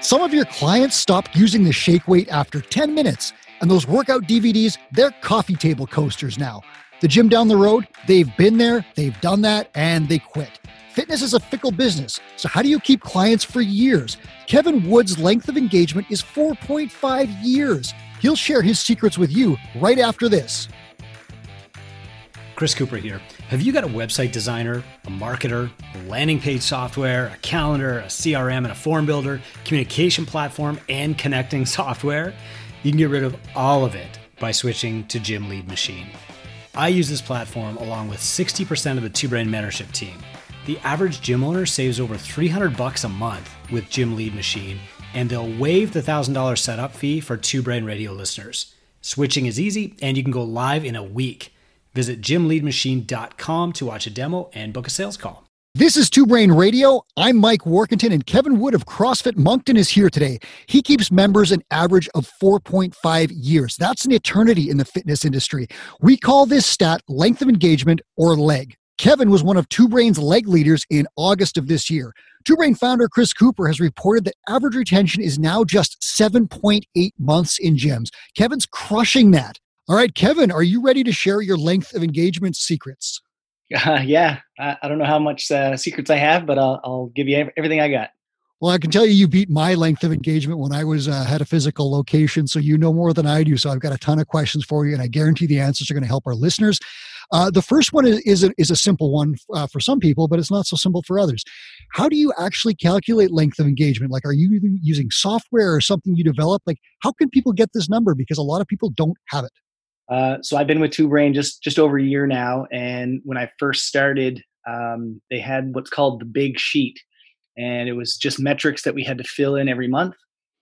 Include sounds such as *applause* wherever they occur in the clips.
Some of your clients stopped using the shake weight after 10 minutes, and those workout DVDs, they're coffee table coasters now. The gym down the road, they've been there, they've done that, and they quit. Fitness is a fickle business, so how do you keep clients for years? Kevin Wood's length of engagement is 4.5 years. He'll share his secrets with you right after this. Chris Cooper here. Have you got a website designer, a marketer, landing page software, a calendar, a CRM, and a form builder, communication platform, and connecting *laughs* software? You can get rid of all of it by switching to Gym Lead Machine. I use this platform along with 60% of the Two Brain mentorship team. The average gym owner saves over 300 bucks a month with Gym Lead Machine, and they'll waive the $1,000 setup fee for Two Brain Radio listeners. Switching is easy, and you can go live in a week. Visit gymleadmachine.com to watch a demo and book a sales call. This is Two Brain Radio. I'm Mike Warkentin, and Kevin Wood of CrossFit Moncton is here today. He keeps members an average of 4.5 years. That's an eternity in the fitness industry. We call this stat length of engagement or leg. Kevin was one of Two Brain's leg leaders in August of this year. Two Brain founder Chris Cooper has reported that average retention is now just 7.8 months in gyms. Kevin's crushing that. All right, Kevin, are you ready to share your length of engagement secrets? Uh, *laughs* yeah, I, I, don't know how much uh, secrets I have, but I'll, I'll give you everything I got. Well, I can tell you, you beat my length of engagement when I was uh, had a physical location, so you know more than I do. So I've got a ton of questions for you, and I guarantee the answers are going to help our listeners. Uh, the first one is is a, is a simple one uh, for some people, but it's not so simple for others. How do you actually calculate length of engagement? Like, are you using software or something you develop? Like, how can people get this number? Because a lot of people don't have it. Uh, so I've been with Two Brain just just over a year now, and when I first started, um, they had what's called the Big Sheet, and it was just metrics that we had to fill in every month.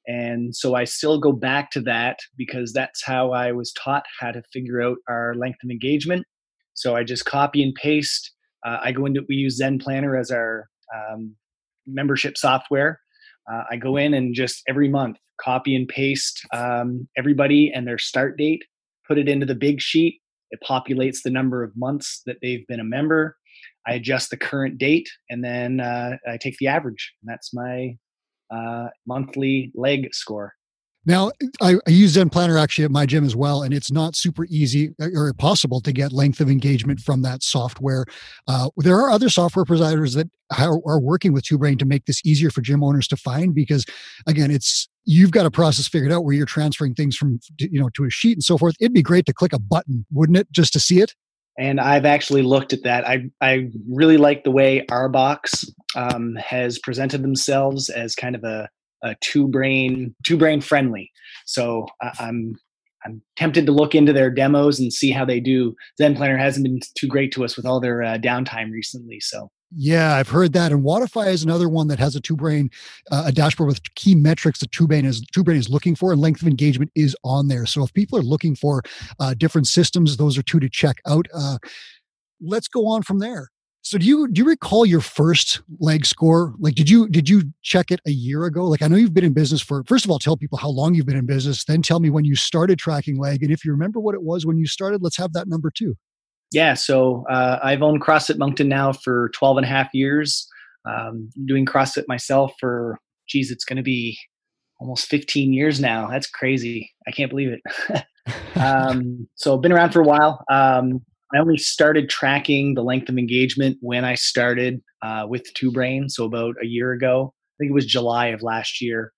And so I still go back to that because that's how I was taught how to figure out our length of engagement. So I just copy and paste. Uh, I go into we use Zen Planner as our um, membership software. Uh, I go in and just every month copy and paste um, everybody and their start date put it into the big sheet. It populates the number of months that they've been a member. I adjust the current date, and then uh, I take the average. And that's my uh, monthly leg score. Now, I, I, use Zen Planner actually at my gym as well, and it's not super easy uh, or possible to get length of engagement from that software. Uh, there are other software providers that are, are working with Two Brain to make this easier for gym owners to find because, again, it's you've got a process figured out where you're transferring things from you know to a sheet and so forth. It'd be great to click a button, wouldn't it, just to see it? And I've actually looked at that. I I really like the way Arbox um, has presented themselves as kind of a uh, two brain two brain friendly. So uh, I'm I'm tempted to look into their demos and see how they do. Zen Planner hasn't been too great to us with all their uh, downtime recently, so. Yeah, I've heard that. And Wodify is another one that has a two brain, uh, a dashboard with key metrics that two brain is two brain is looking for, and length of engagement is on there. So if people are looking for uh, different systems, those are two to check out. Uh, let's go on from there. So do you do you recall your first leg score? Like did you did you check it a year ago? Like I know you've been in business for first of all tell people how long you've been in business, then tell me when you started tracking leg and if you remember what it was when you started, let's have that number too. Yeah, so uh, I've owned CrossFit Moncton now for 12 and a half years. Um, doing CrossFit myself for geez, it's going to be almost 15 years now. That's crazy. I can't believe it. *laughs* um, so been around for a while. Um, I only started tracking the length of engagement when I started uh, with Two Brain, so about a year ago. I think it was July of last year,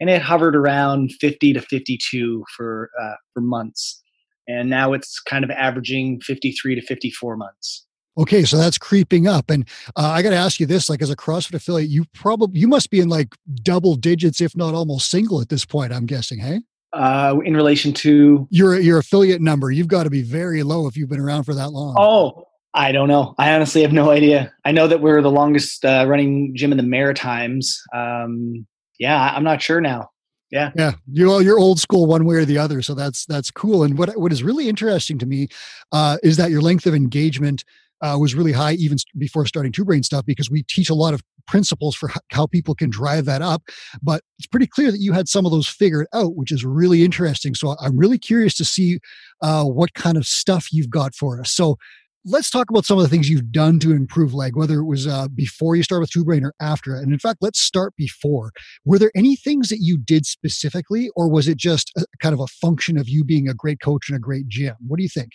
and it hovered around 50 to 52 for uh, for months, and now it's kind of averaging 53 to 54 months. Okay, so that's creeping up, and uh, I got to ask you this: like, as a CrossFit affiliate, you probably you must be in like double digits, if not almost single, at this point. I'm guessing, hey? uh, in relation to your your affiliate number. You've got to be very low if you've been around for that long. Oh, I don't know. I honestly have no idea. I know that we're the longest uh, running gym in the Maritimes. Um, yeah, I'm not sure now. Yeah, yeah. You well, you're old school one way or the other, so that's that's cool. And what what is really interesting to me uh, is that your length of engagement uh, was really high even before starting two brain stuff because we teach a lot of principles for how people can drive that up but it's pretty clear that you had some of those figured out which is really interesting so i'm really curious to see uh, what kind of stuff you've got for us so let's talk about some of the things you've done to improve leg, whether it was uh, before you started with Two Brain or after. And in fact, let's start before. Were there any things that you did specifically, or was it just a, kind of a function of you being a great coach and a great gym? What do you think?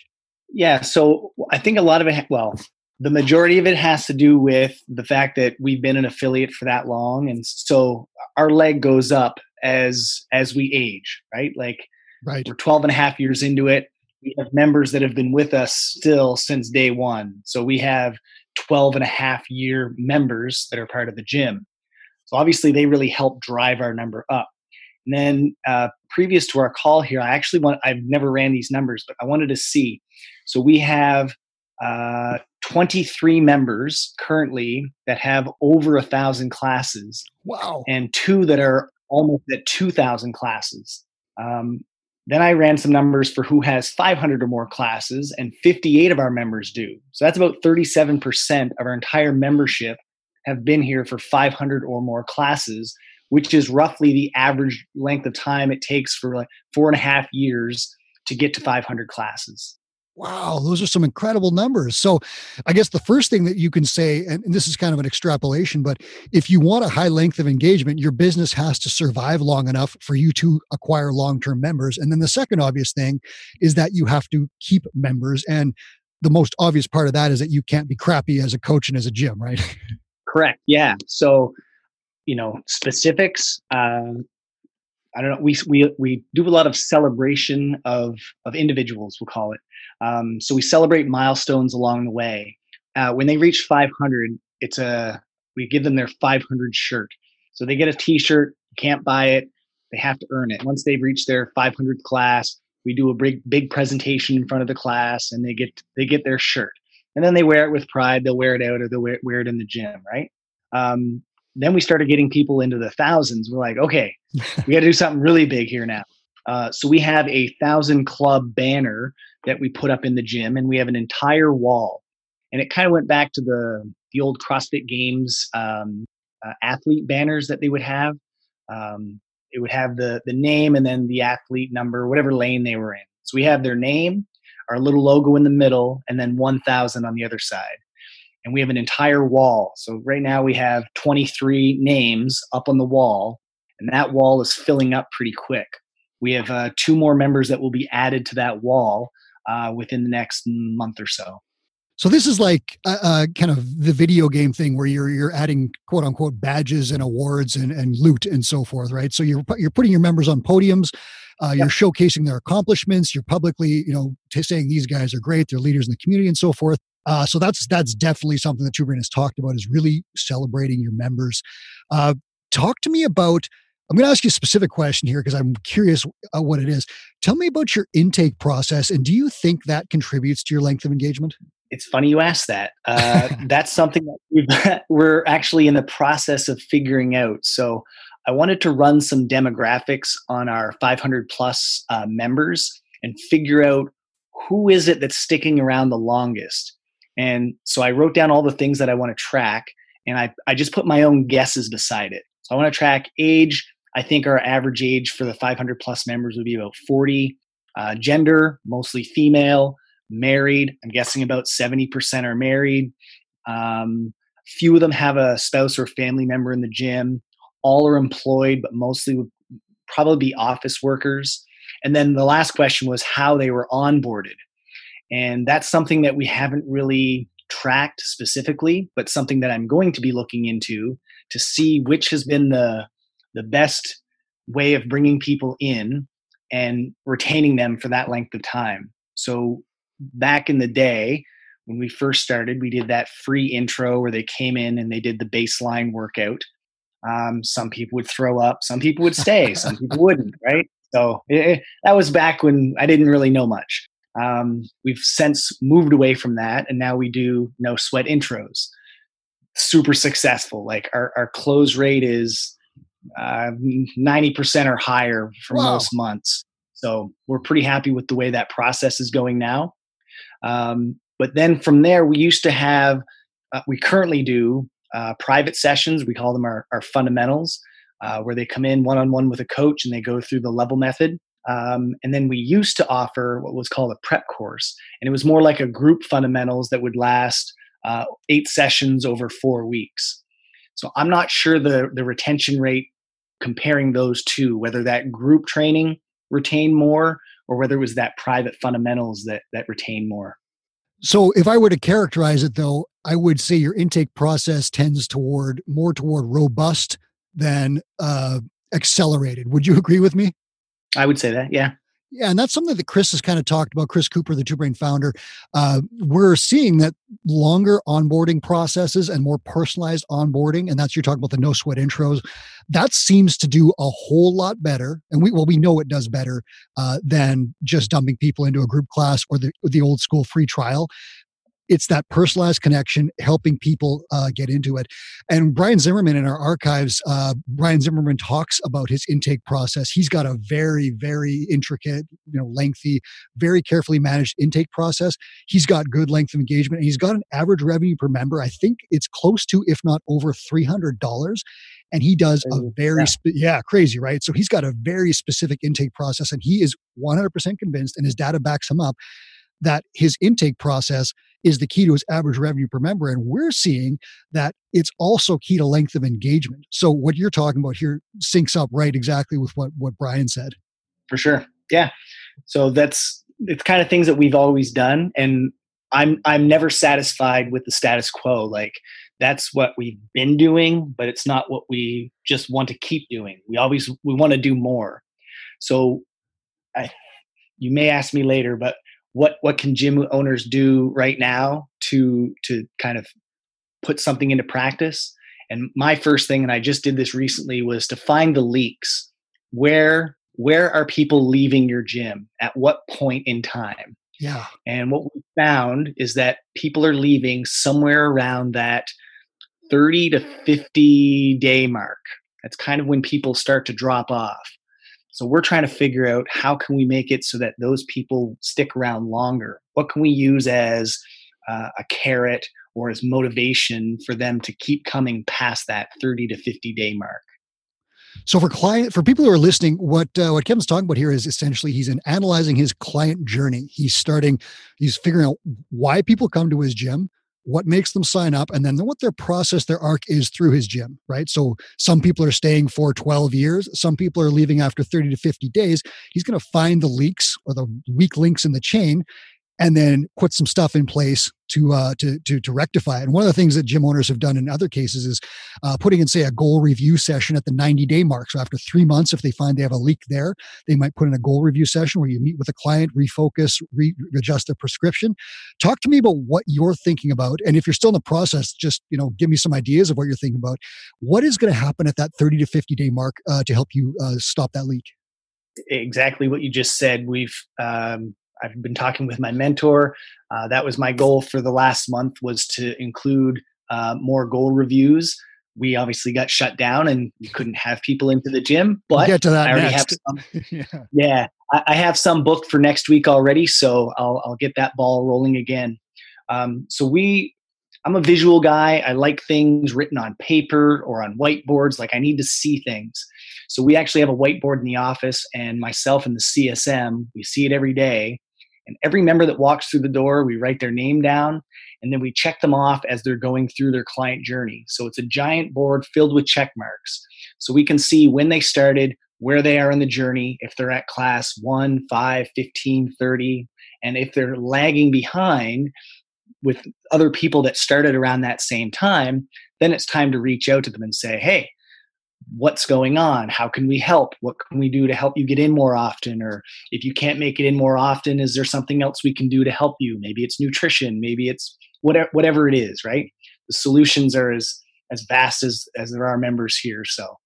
Yeah, so I think a lot of it, well, the majority of it has to do with the fact that we've been an affiliate for that long. And so our leg goes up as as we age, right? Like right. we're 12 and a half years into it we have members that have been with us still since day one. So we have 12 and a half year members that are part of the gym. So obviously they really help drive our number up. And then uh, previous to our call here, I actually want, I've never ran these numbers, but I wanted to see. So we have uh, 23 members currently that have over a thousand classes. Wow. And two that are almost at 2,000 classes. Um, then I ran some numbers for who has 500 or more classes, and 58 of our members do. So that's about 37% of our entire membership have been here for 500 or more classes, which is roughly the average length of time it takes for like four and a half years to get to 500 classes. Wow, those are some incredible numbers. So, I guess the first thing that you can say, and this is kind of an extrapolation, but if you want a high length of engagement, your business has to survive long enough for you to acquire long term members. And then the second obvious thing is that you have to keep members. And the most obvious part of that is that you can't be crappy as a coach and as a gym, right? Correct. Yeah. So, you know, specifics. Uh, I don't know. We we we do a lot of celebration of of individuals. We'll call it. Um, so we celebrate milestones along the way. Uh, when they reach 500, it's a we give them their 500 shirt. So they get a T-shirt. Can't buy it. They have to earn it. Once they've reached their 500th class, we do a big big presentation in front of the class, and they get they get their shirt. And then they wear it with pride. They'll wear it out, or they'll wear, wear it in the gym, right? Um, then we started getting people into the thousands. We're like, okay, we got to do something really big here now. Uh, so we have a thousand club banner that we put up in the gym, and we have an entire wall. And it kind of went back to the the old CrossFit Games um, uh, athlete banners that they would have. Um, it would have the the name and then the athlete number, whatever lane they were in. So we have their name, our little logo in the middle, and then 1,000 on the other side and we have an entire wall. So right now we have 23 names up on the wall, and that wall is filling up pretty quick. We have uh, two more members that will be added to that wall uh, within the next month or so. So this is like uh, uh, kind of the video game thing where you're you're adding quote unquote badges and awards and, and loot and so forth, right? So you're you're putting your members on podiums, uh, you're showcasing their accomplishments, you're publicly you know saying these guys are great, they're leaders in the community and so forth. Uh, so that's that's definitely something that Two has talked about is really celebrating your members. Uh, talk to me about. I'm going to ask you a specific question here because I'm curious uh, what it is. Tell me about your intake process, and do you think that contributes to your length of engagement? It's funny you ask that. Uh, *laughs* that's something that *laughs* we're actually in the process of figuring out. So I wanted to run some demographics on our 500 plus uh, members and figure out who is it that's sticking around the longest and so I wrote down all the things that I want to track and I, I just put my own guesses beside it. So I want to track age. I think our average age for the 500 plus members would be about 40. Uh, gender, mostly female. Married, I'm guessing about 70% are married. Um, few of them have a spouse or family member in the gym. All are employed, but mostly would probably be office workers. And then the last question was how they were onboarded. And that's something that we haven't really tracked specifically, but something that I'm going to be looking into to see which has been the the best way of bringing people in and retaining them for that length of time. So back in the day when we first started, we did that free intro where they came in and they did the baseline workout. Um, some people would throw up, some people would stay, some people *laughs* wouldn't, right? So it, eh, eh, that was back when I didn't really know much. Um, we've since moved away from that, and now we do no sweat intros. Super successful. Like our, our close rate is uh, 90% or higher for wow. most months. So we're pretty happy with the way that process is going now. Um, but then from there, we used to have, uh, we currently do uh, private sessions. We call them our, our fundamentals, uh, where they come in one on one with a coach and they go through the level method. Um, and then we used to offer what was called a prep course, and it was more like a group fundamentals that would last uh, eight sessions over four weeks. So I'm not sure the the retention rate comparing those two, whether that group training retained more or whether it was that private fundamentals that that retained more. So if I were to characterize it though, I would say your intake process tends toward more toward robust than uh, accelerated. Would you agree with me? I would say that, yeah. Yeah, and that's something that Chris has kind of talked about. Chris Cooper, the Two Brain founder, uh, we're seeing that longer onboarding processes and more personalized onboarding, and that's you're talking about the no sweat intros. That seems to do a whole lot better, and we well we know it does better uh, than just dumping people into a group class or the the old school free trial it's that personalized connection helping people uh, get into it. And brian zimmerman in our archives uh, brian zimmerman talks about his intake process. He's got a very very intricate you know lengthy very carefully managed intake process. He's got good length of engagement. And he's got an average revenue per member. I think it's close to if not over $300 and he does a very yeah. Spe- yeah crazy right? So he's got a very specific intake process and he is 100% convinced and his data backs him up that his intake process is the key to his average revenue per member. And we're seeing that it's also key to length of engagement. So what you're talking about here syncs up right exactly with what, what Brian said. For sure. Yeah. So that's it's kind of things that we've always done. And I'm I'm never satisfied with the status quo. Like that's what we've been doing, but it's not what we just want to keep doing. We always we want to do more. So I you may ask me later, but what what can gym owners do right now to to kind of put something into practice? And my first thing and i just did this recently was to find the leaks. Where where are people leaving your gym? At what point in time? Yeah. And what we found is that people are leaving somewhere around that 30 to 50 day mark. That's kind of when people start to drop off so we're trying to figure out how can we make it so that those people stick around longer. What can we use as uh, a carrot or as motivation for them to keep coming past that 30 to 50 day mark? So for client, for people who are listening, what uh, what Kevin's talking about here is essentially he's in analyzing his client journey. He's starting, he's figuring out why people come to his gym, what makes them sign up, and then what their process, their arc is through his gym, right? So some people are staying for 12 years, some people are leaving after 30 to 50 days. He's going to find the leaks or the weak links in the chain and then put some stuff in place to uh, to to to rectify it. And one of the things that gym owners have done in other cases is uh, putting in, say, a goal review session at the 90 day mark. So after three months, if they find they have a leak there, they might put in a goal review session where you meet with a client, refocus, readjust their prescription. Talk to me about what you're thinking about, and if you're still in the process, just you know, give me some ideas of what you're thinking about. What is going to happen at that 30 to 50 day mark uh, to help you uh, stop that leak? Exactly what you just said. We've um, I've been talking with my mentor. Uh, that was my goal for the last month was to include uh, more goal reviews. We obviously got shut down and we couldn't have people into the gym, but we'll get to that I already next. have some. *laughs* yeah, yeah I, I, have some booked for next week already, so I'll, I'll get that ball rolling again. Um, so we I'm a visual guy. I like things written on paper or on whiteboards. Like I need to see things. So we actually have a whiteboard in the office, and myself and the CSM, we see it every day. And every member that walks through the door, we write their name down and then we check them off as they're going through their client journey. So it's a giant board filled with check marks. So we can see when they started, where they are in the journey, if they're at class 1, 5, 15, 30, and if they're lagging behind with other people that started around that same time, then it's time to reach out to them and say, hey, what's going on how can we help what can we do to help you get in more often or if you can't make it in more often is there something else we can do to help you maybe it's nutrition maybe it's whatever whatever it is right the solutions are as as vast as as there are members here so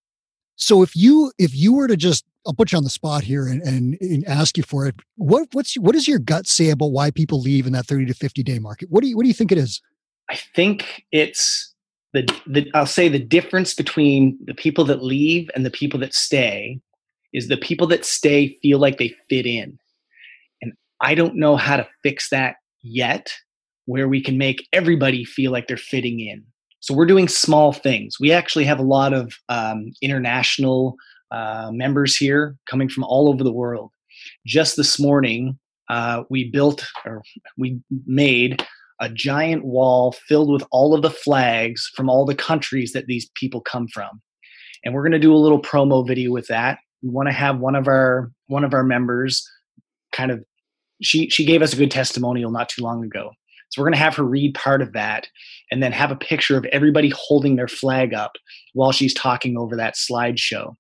so if you if you were to just I'll put you on the spot here and, and, and, ask you for it. What what's what does your gut say about why people leave in that 30 to 50 day market? What do you what do you think it is? I think it's the, the I'll say the difference between the people that leave and the people that stay is the people that stay feel like they fit in. And I don't know how to fix that yet where we can make everybody feel like they're fitting in. So we're doing small things. We actually have a lot of um, international uh, members here coming from all over the world. just this morning, uh, we built or we made a giant wall filled with all of the flags from all the countries that these people come from. And we're going to do a little promo video with that. We want to have one of our one of our members kind of she she gave us a good testimonial not too long ago. So we're going to have her read part of that and then have a picture of everybody holding their flag up while she's talking over that slideshow.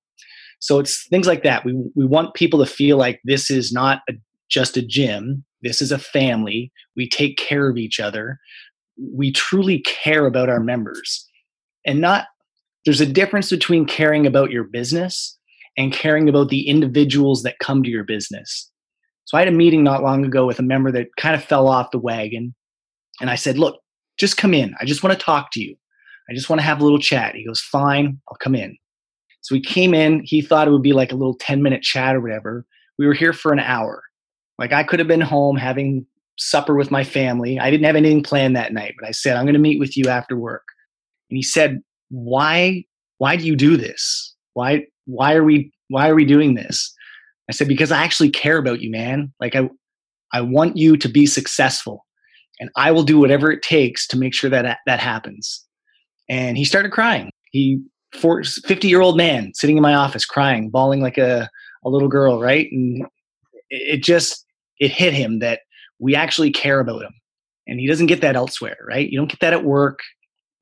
So it's things like that. We we want people to feel like this is not a, just a gym. This is a family. We take care of each other. We truly care about our members. And not there's a difference between caring about your business and caring about the individuals that come to your business. So I had a meeting not long ago with a member that kind of fell off the wagon. And I said, Look, just come in. I just want to talk to you. I just want to have a little chat. He goes, Fine, I'll come in. So we came in. He thought it would be like a little 10 minute chat or whatever. We were here for an hour. Like I could have been home having supper with my family. I didn't have anything planned that night, but I said, I'm going to meet with you after work. And he said, why, why do you do this? Why, why are we, why are we doing this? I said, because I actually care about you, man. Like I, I want you to be successful and I will do whatever it takes to make sure that that happens. And he started crying. He, 50 year old man sitting in my office crying, bawling like a, a little girl, right? And it just, it hit him that we actually care about him. And he doesn't get that elsewhere, right? You don't get that at work.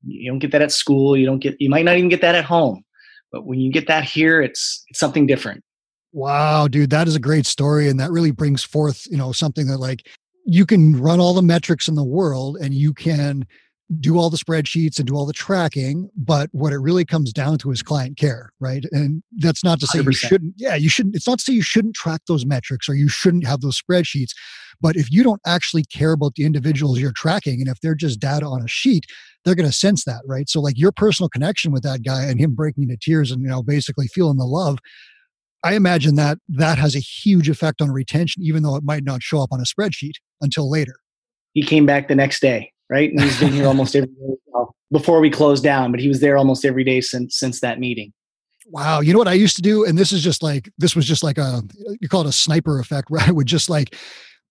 You don't get that at school. You don't get, you might not even get that at home. But when you get that here, it's, it's something different. Wow, dude, that is a great story. And that really brings forth, you know, something that like you can run all the metrics in the world and you can do all the spreadsheets and do all the tracking but what it really comes down to is client care right and that's not to say 100%. you shouldn't yeah you shouldn't it's not to say you shouldn't track those metrics or you shouldn't have those spreadsheets but if you don't actually care about the individuals you're tracking and if they're just data on a sheet they're going to sense that right so like your personal connection with that guy and him breaking into tears and you know basically feeling the love I imagine that that has a huge effect on retention, even though it might not show up on a spreadsheet until later. He came back the next day right? And he's been here almost every day well, before we closed down, but he was there almost every day since since that meeting. Wow, you know what I used to do, and this is just like this was just like a you call it a sniper effect, *laughs* where I would just like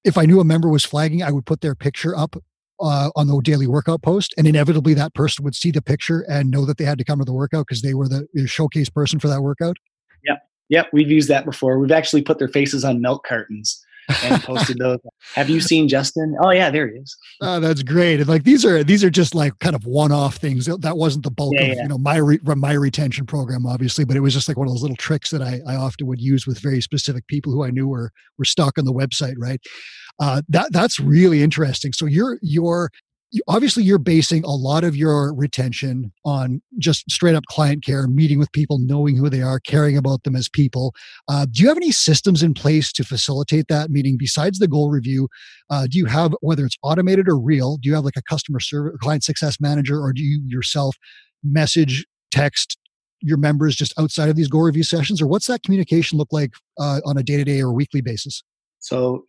if I knew a member was flagging, I would put their picture up uh, on the daily workout post, and inevitably that person would see the picture and know that they had to come to the workout because they were the, the showcase person for that workout. Yep, yep, we've used that before. We've actually put their faces on milk cartons and posted those. Have you seen Justin? Oh yeah, there he is. Oh, that's great. And like these are these are just like kind of one-off things. That wasn't the bulk yeah, of yeah. you know my re, my retention program, obviously, but it was just like one of those little tricks that I, I often would use with very specific people who I knew were were stuck on the website. Right. Uh, that that's really interesting. So you're you're obviously you're basing a lot of your retention on just straight up client care meeting with people knowing who they are caring about them as people. Uh, do you have any systems in place to facilitate that? Meeting besides the goal review uh, do you have whether it's automated or real do you have like a customer service or client success manager or do you yourself message text your members just outside of these goal review sessions? Or what's that communication look like uh, on a day-to-day or weekly basis? So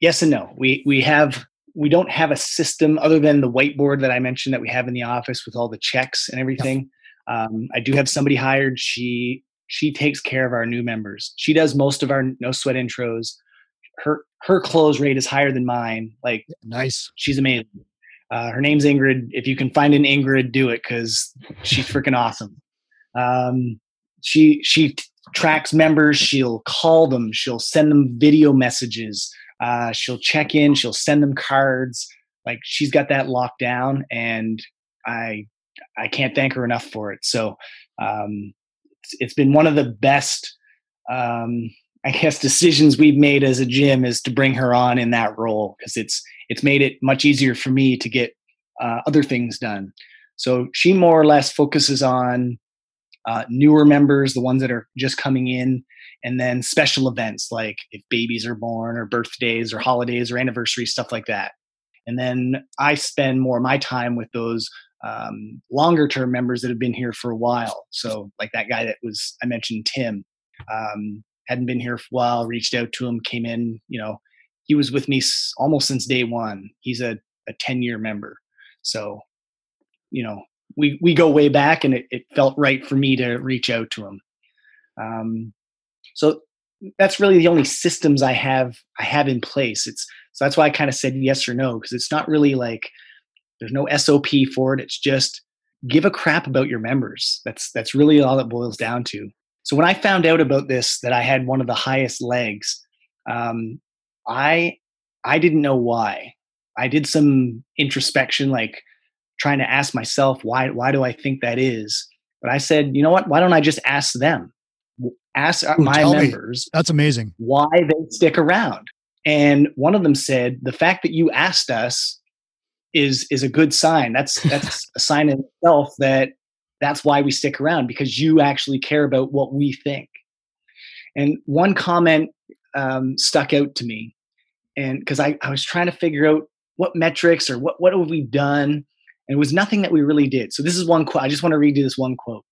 yes and no. We we have we don't have a system other than the whiteboard that I mentioned that we have in the office with all the checks and everything. Um, I do have somebody hired. She she takes care of our new members. She does most of our no sweat intros. Her her close rate is higher than mine. Like nice. She's amazing. Uh, her name's Ingrid. If you can find an Ingrid, do it because she's freaking awesome. Um, she she t- tracks members. She'll call them. She'll send them video messages. Uh, she'll check in, she'll send them cards. Like she's got that locked down, and I I can't thank her enough for it. So um, it's, it's been one of the best, um, I guess, decisions we've made as a gym is to bring her on in that role because it's it's made it much easier for me to get uh, other things done. So she more or less focuses on uh, newer members, the ones that are just coming in, and then special events like if babies are born or birthdays or holidays or anniversaries stuff like that. And then i spend more of my time with those um, longer term members that have been here for a while. So like that guy that was i mentioned tim um, hadn't been here for a while reached out to him came in you know he was with me almost since day one. He's a, a 10 year member. So you know we we go way back and it, it felt right for me to reach out to him. Um, so that's really the only systems I have I have in place. It's so that's why I kind of said yes or no because it's not really like there's no SOP for it. It's just give a crap about your members. That's that's really all it boils down to. So when I found out about this that I had one of the highest legs, um, I I didn't know why. I did some introspection, like trying to ask myself why why do I think that is. But I said, you know what? Why don't I just ask them? Ask uh, Ooh, my members. Me. That's amazing. Why they stick around? And one of them said, the fact that you asked us is is a good sign. That's *laughs* that's a sign in itself that that's why we stick around because you actually care about what we think. And one comment um, stuck out to me, and because I, I was trying to figure out what metrics or what what have we done, and it was nothing that we really did. So this is one quote. I just want to read you this one quote.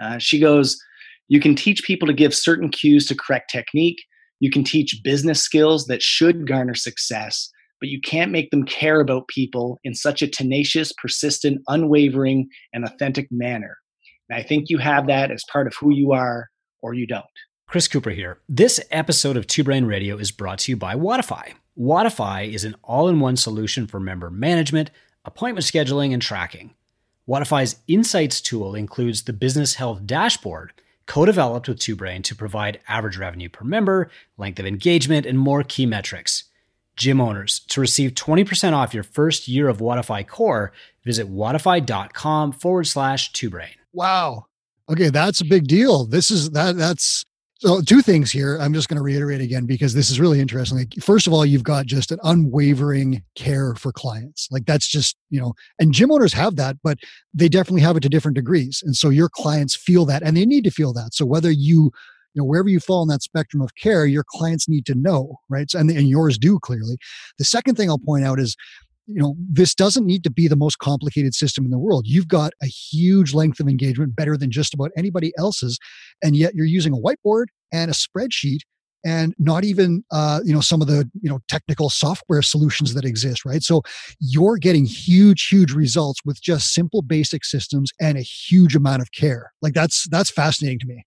Uh, she goes, "You can teach people to give certain cues to correct technique. You can teach business skills that should garner success." but you can't make them care about people in such a tenacious, persistent, unwavering, and authentic manner. And I think you have that as part of who you are or you don't. Chris Cooper here. This episode of Two Brain Radio is brought to you by Wodify. Wodify is an all in one solution for member management, appointment scheduling, and tracking. Wodify's Insights tool includes the Business Health Dashboard, co developed with Two Brain to provide average revenue per member, length of engagement, and more key metrics. Gym owners, to receive 20% off your first year of Wodify Core, visit wodify.com forward slash two brain. Wow. Okay, that's a big deal. This is that that's so two things here. I'm just going to reiterate again because this is really interesting. Like, first of all, you've got just an unwavering care for clients. Like that's just, you know, and gym owners have that, but they definitely have it to different degrees. And so your clients feel that and they need to feel that. So whether you you know wherever you fall in that spectrum of care your clients need to know right so, and, and yours do clearly the second thing i'll point out is you know this doesn't need to be the most complicated system in the world. You've got a huge length of engagement better than just about anybody else's and yet you're using a whiteboard and a spreadsheet and not even uh, you know some of the you know technical software solutions that exist right? So you're getting huge huge results with just simple basic systems and a huge amount of care. Like that's that's fascinating to me.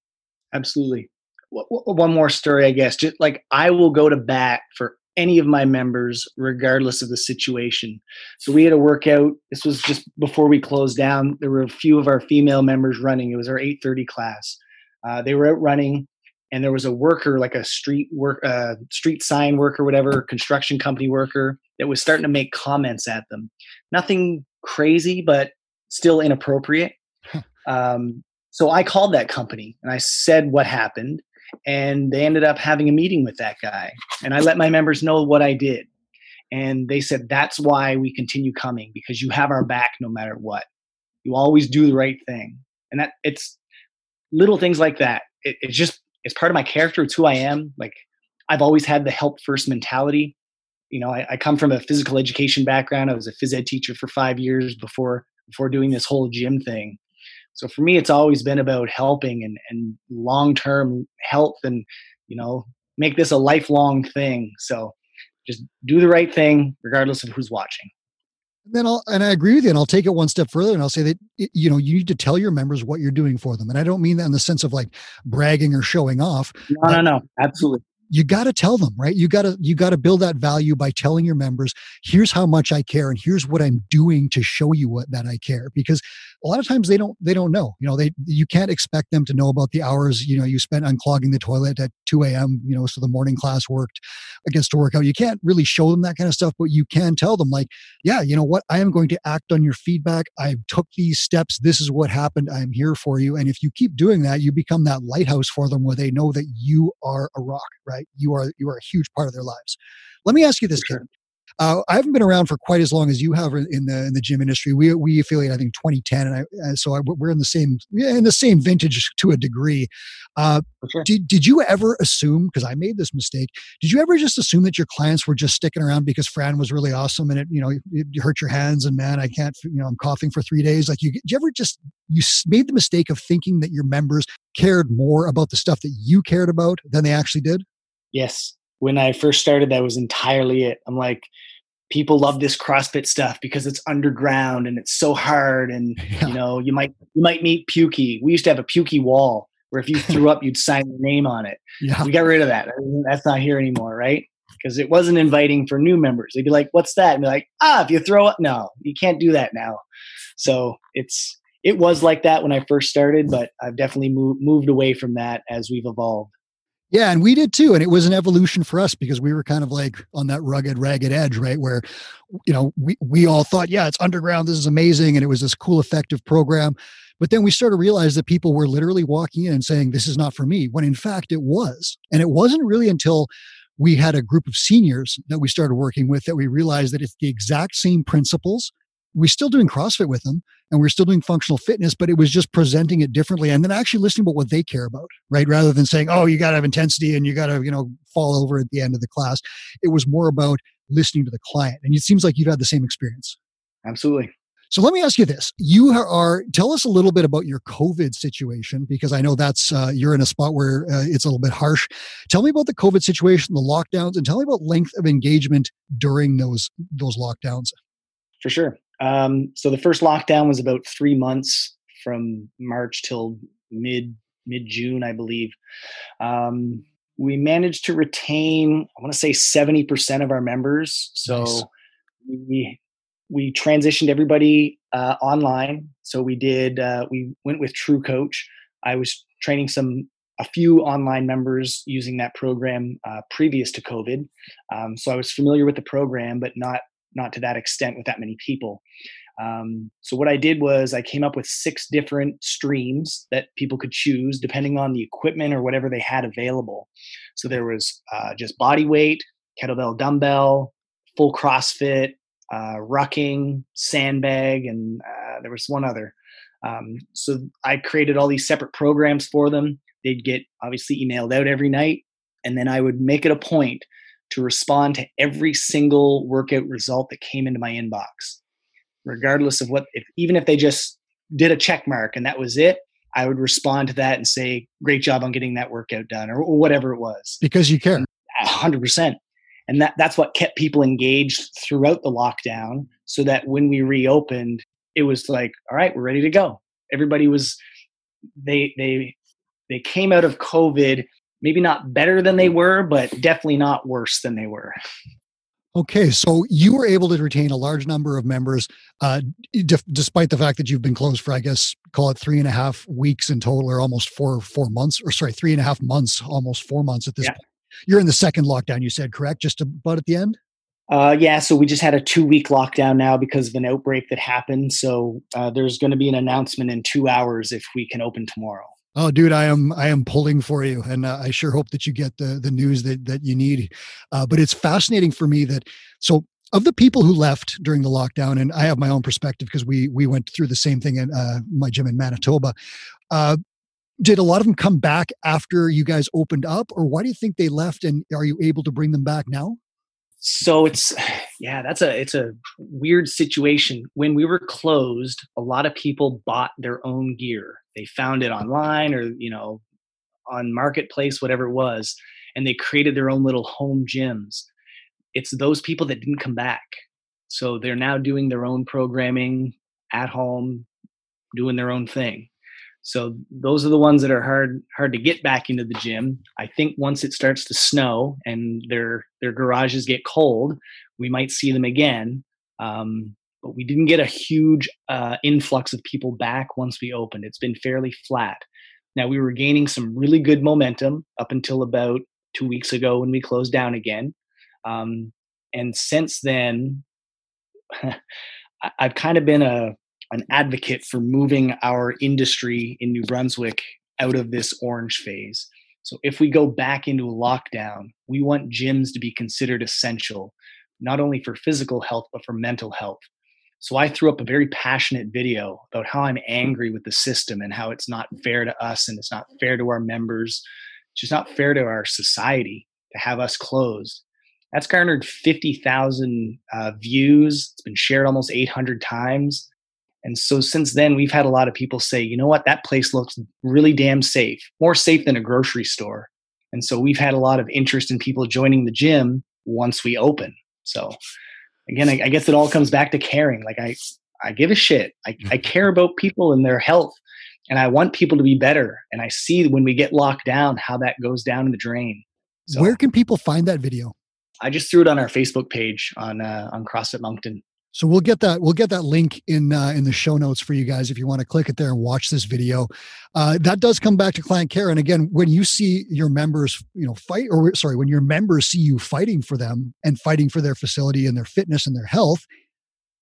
Absolutely. One more story, I guess. Just like I will go to bat for any of my members, regardless of the situation. So we had a workout. This was just before we closed down. There were a few of our female members running. It was our 8:30 class. Uh, they were out running, and there was a worker, like a street work, uh, street sign worker, whatever, construction company worker, that was starting to make comments at them. Nothing crazy, but still inappropriate. um, so I called that company and I said what happened and they ended up having a meeting with that guy and i let my members know what i did and they said that's why we continue coming because you have our back no matter what. You always do the right thing. And that it's little things like that. It, it's just it's part of my character it's who i am. Like i've always had the help first mentality. You know I, I come from a physical education background. I was a phys ed teacher for five years before before doing this whole gym thing so for me, it's always been about helping and, and long term health and, you know, make this a lifelong thing. So just do the right thing, regardless of who's watching. Then I'll, and I agree with you, and I'll take it one step further, and I'll say that you know you need to tell your members what you're doing for them, and I don't mean that in the sense of like bragging or showing off. No, no, no, absolutely you got to tell them right you got to you got to build that value by telling your members here's how much i care and here's what i'm doing to show you what that i care because a lot of times they don't they don't know you know they you can't expect them to know about the hours you know you spent unclogging the toilet at 2 a.m you know so the morning class worked against a workout you can't really show them that kind of stuff but you can tell them like yeah you know what i am going to act on your feedback i took these steps this is what happened i'm here for you and if you keep doing that you become that lighthouse for them where they know that you are a rock right? You are you are a huge part of their lives. Let me ask you this, sure. Kevin. Uh, I haven't been around for quite as long as you have in the in the gym industry. We we affiliate, I think, 2010, and I, uh, so I, we're in the same in the same vintage to a degree. Uh, sure. did did you ever assume? Because I made this mistake. Did you ever just assume that your clients were just sticking around because Fran was really awesome and it you know it, it hurt your hands and man, I can't you know I'm coughing for three days. Like you, did you ever just you made the mistake of thinking that your members cared more about the stuff that you cared about than they actually did? Yes. When I first started, that was entirely it. I'm like, people love this CrossFit stuff because it's underground and it's so hard. And *laughs* yeah. you know, you might you might meet Pukie. We used to have a Pukie wall where if you threw up, you'd sign your name on it. Yeah. We got rid of that. That's not here anymore, right? Because it wasn't inviting for new members. They'd be like, "What's that?" And be like, "Ah, if you throw up, no, you can't do that now." So it's it was like that when I first started, but I've definitely moved moved away from that as we've evolved. Yeah, and we did too. And it was an evolution for us because we were kind of like on that rugged, ragged edge, right? Where, you know, we, we all thought, yeah, it's underground. This is amazing. And it was this cool, effective program. But then we started to realize that people were literally walking in and saying, this is not for me, when in fact it was. And it wasn't really until we had a group of seniors that we started working with that we realized that it's the exact same principles we're still doing CrossFit with them and we're still doing functional fitness, but it was just presenting it differently and then actually listening about what they care about, right? Rather than saying, oh, you got to have intensity and you got to, you know, fall over at the end of the class. It was more about listening to the client. And it seems like you've had the same experience. Absolutely. So let me ask you this. You are, tell us a little bit about your COVID situation, because I know that's, uh, you're in a spot where uh, it's a little bit harsh. Tell me about the COVID situation, the lockdowns, and tell me about length of engagement during those, those lockdowns. For sure. Um, so the first lockdown was about three months from March till mid mid June, I believe. Um, we managed to retain, I want to say, seventy percent of our members. So nice. we we transitioned everybody uh, online. So we did. Uh, we went with True Coach. I was training some a few online members using that program uh, previous to COVID. Um, so I was familiar with the program, but not not to that extent with that many people. Um, so what I did was I came up with six different streams that people could choose depending on the equipment or whatever they had available. So there was uh, just body weight, kettlebell, dumbbell, full CrossFit, uh, rucking, sandbag, and uh, there was one other. Um, so I created all these separate programs for them. They'd get obviously emailed out every night, and then I would make it a point to respond to every single workout result that came into my inbox, regardless of what, if, even if they just did a check mark and that was it, I would respond to that and say, great job on getting that workout done or, or whatever it was. Because you care. 100%. And that, that's what kept people engaged throughout the lockdown so that when we reopened, it was like, all right, we're ready to go. Everybody was, they, they, they came out of COVID maybe not better than they were, but definitely not worse than they were. Okay, so you were able to retain a large number of members, uh, d- despite the fact that you've been closed for, I guess, call it three and a half weeks in total, or almost four four months, or sorry, three and a half months, almost four months at this yeah. point. You're in the second lockdown, you said, correct? Just about at the end. Uh, yeah, so we just had a two week lockdown now because of an outbreak that happened. So uh, there's going to be an announcement in two hours if we can open tomorrow. Oh, dude, I am I am pulling for you, and uh, I sure hope that you get the the news that that you need. Uh, but it's fascinating for me that so of the people who left during the lockdown, and I have my own perspective because we we went through the same thing in uh, my gym in Manitoba. Uh, did a lot of them come back after you guys opened up, or why do you think they left? And are you able to bring them back now? so it's yeah that's a it's a weird situation. When we were closed a lot of people bought their own gear. They found it online or you know on marketplace whatever it was and they created their own little home gyms. It's those people that didn't come back. So they're now doing their own programming at home doing their own thing so those are the ones that are hard hard to get back into the gym. I think once it starts to snow and their their garages get cold, we might see them again. Um, but we didn't get a huge uh, influx of people back once we opened. It's been fairly flat. Now we were gaining some really good momentum up until about two weeks ago when we closed down again, um, and since then, *laughs* I've kind of been a an advocate for moving our industry in New Brunswick out of this orange phase. So if we go back into a lockdown, we want gyms to be considered essential, not only for physical health, but for mental health. So I threw up a very passionate video about how I'm angry with the system and how it's not fair to us and it's not fair to our members. It's just not fair to our society to have us closed. That's garnered 50,000 uh, views. It's been shared almost 800 times. And so since then, we've had a lot of people say, you know what, that place looks really damn safe, more safe than a grocery store. And so we've had a lot of interest in people joining the gym once we open. So again, I, I guess it all comes back to caring. Like I, I give a shit. I, I care about people and their health and I want people to be better. And I see when we get locked down how that goes down in the drain. So Where can people find that video? I just threw it on our Facebook page on uh, on CrossFit Moncton. So we'll get that we'll get that link in uh, in the show notes for you guys if you want to click it there and watch this video. Uh, that does come back to client care, and again, when you see your members, you know, fight or sorry, when your members see you fighting for them and fighting for their facility and their fitness and their health,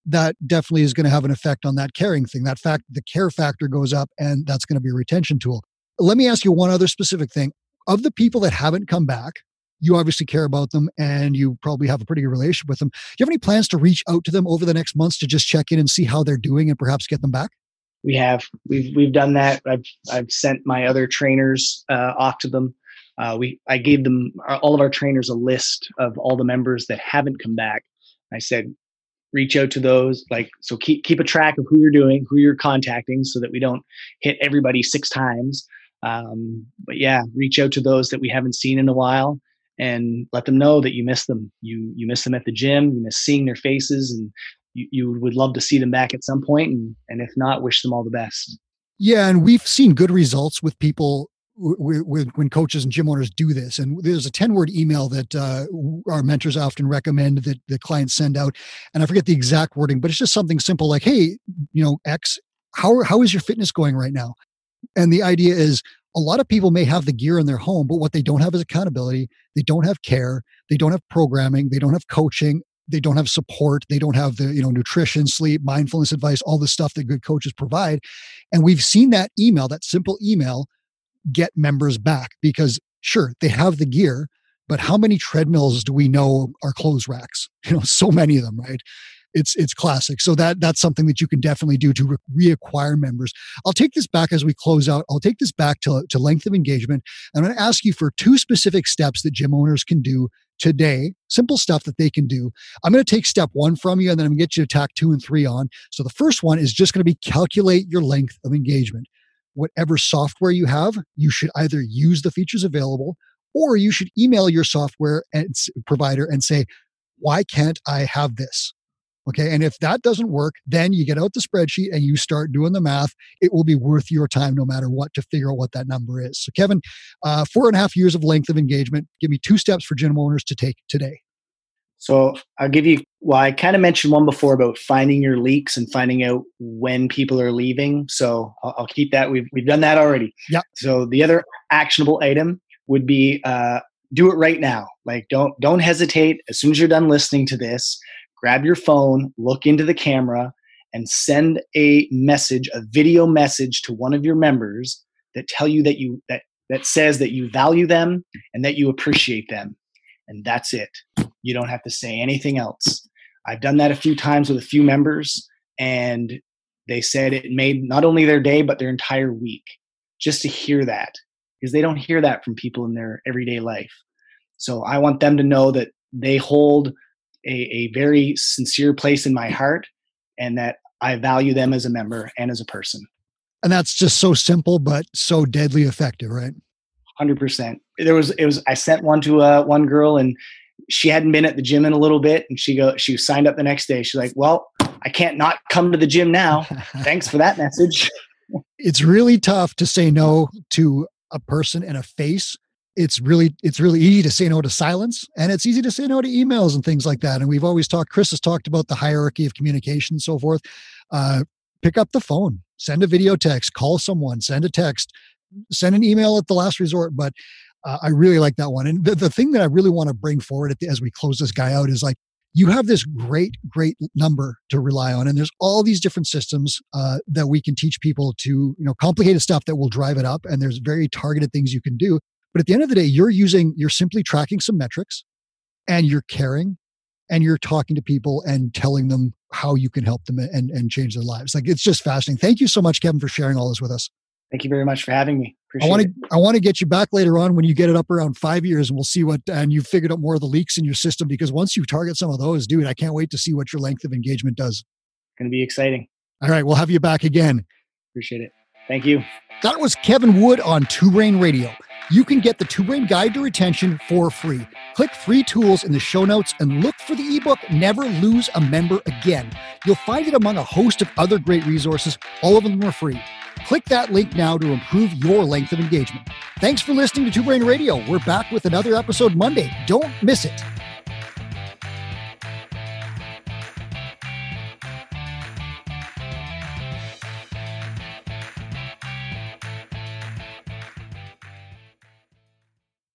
that definitely is going to have an effect on that caring thing. That fact, the care factor goes up, and that's going to be a retention tool. Let me ask you one other specific thing. Of the people that haven't come back, you obviously care about them and you probably have a pretty good relationship with them. Do you have any plans to reach out to them over the next months to just check in and see how they're doing and perhaps get them back? We have. We've we've done that. I've I've sent my other trainers uh, off to them. Uh, we I gave them uh, all of our trainers a list of all the members that haven't come back. I said, reach out to those. Like so, keep keep a track of who you're doing, who you're contacting, so that we don't hit everybody six times. Um, but yeah, reach out to those that we haven't seen in a while and let them know that you miss them. You you miss them at the gym. You miss seeing their faces, and you, you would love to see them back at some point. And and if not, wish them all the best. Yeah, and we've seen good results with people when coaches and gym owners do this. And there's a 10 word email that uh, our mentors often recommend that the clients send out. And I forget the exact wording, but it's just something simple like, hey, you know, X, how, how is your fitness going right now? And the idea is a lot of people may have the gear in their home, but what they don't have is accountability. They don't have care. They don't have programming. They don't have coaching. They don't have support. They don't have the, you know, nutrition, sleep, mindfulness advice, all the stuff that good coaches provide. And we've seen that email, that simple email, get members back because sure, they have the gear, but how many treadmills do we know are clothes racks? *laughs* You know, so many of them, right? It's it's classic. So that that's something that you can definitely do to re- reacquire members. I'll take this back as we close out. I'll take this back to, to length of engagement. I'm going to ask you for two specific steps that gym owners can do today, simple stuff that they can do. I'm going to take step one from you and then I'm going to get you to tack two and three on. So the first one is just going to be calculate your length of engagement. Whatever software you have, you should either use the features available or you should email your software and provider and say, why can't I have this? Okay. And if that doesn't work, then you get out the spreadsheet and you start doing the math. It will be worth your time no matter what to figure out what that number is. So, Kevin, uh, four and a half years of length of engagement. Give me two steps for gym owners to take today. So, I'll give you, well, I kind of mentioned one before about finding your leaks and finding out when people are leaving. So, I'll, I'll keep that. We've, we've done that already. Yeah. So, the other actionable item would be uh, do it right now. Like, don't don't hesitate. As soon as you're done listening to this, grab your phone, look into the camera, and send a message, a video message to one of your members that tell you that you that that says that you value them and that you appreciate them. And that's it. You don't have to say anything else. I've done that a few times with a few members and they said it made not only their day but their entire week just to hear that because they don't hear that from people in their everyday life. So I want them to know that they hold a, a very sincere place in my heart and that I value them as a member and as a person. And that's just so simple, but so deadly effective, right? Hundred percent. There was, it was, I sent one to uh, one girl and she hadn't been at the gym in a little bit and she go, she signed up the next day. She's like, well, I can't not come to the gym now. *laughs* Thanks for that message. it's really tough to say no to a person and a face it's really it's really easy to say no to silence and it's easy to say no to emails and things like that and we've always talked chris has talked about the hierarchy of communication and so forth. Uh, pick up the phone send a video text call someone send a text send an email at the last resort but uh, i really like that one and the, the thing that i really want to bring forward the, as we close this guy out is like you have this great great number to rely on and there's all these different systems uh, that we can teach people to you know complicated stuff that will drive it up and there's very targeted things you can do but at the end of the day, you're using, you're simply tracking some metrics and you're caring and you're talking to people and telling them how you can help them and, and change their lives. Like it's just fascinating. Thank you so much, Kevin, for sharing all this with us. Thank you very much for having me. Appreciate I want to I want to get you back later on when you get it up around five years, and we'll see what and you've figured out more of the leaks in your system. Because once you target some of those, dude, I can't wait to see what your length of engagement does. Going to be exciting. All right, we'll have you back again. Appreciate it. Thank you. That was Kevin Wood on Two Brain Radio. You can get the Two Brain Guide to Retention for free. Click free tools in the show notes and look for the ebook Never Lose a Member Again. You'll find it among a host of other great resources. All of them are free. Click that link now to improve your length of engagement. Thanks for listening to Two Brain Radio. We're back with another episode Monday. Don't miss it.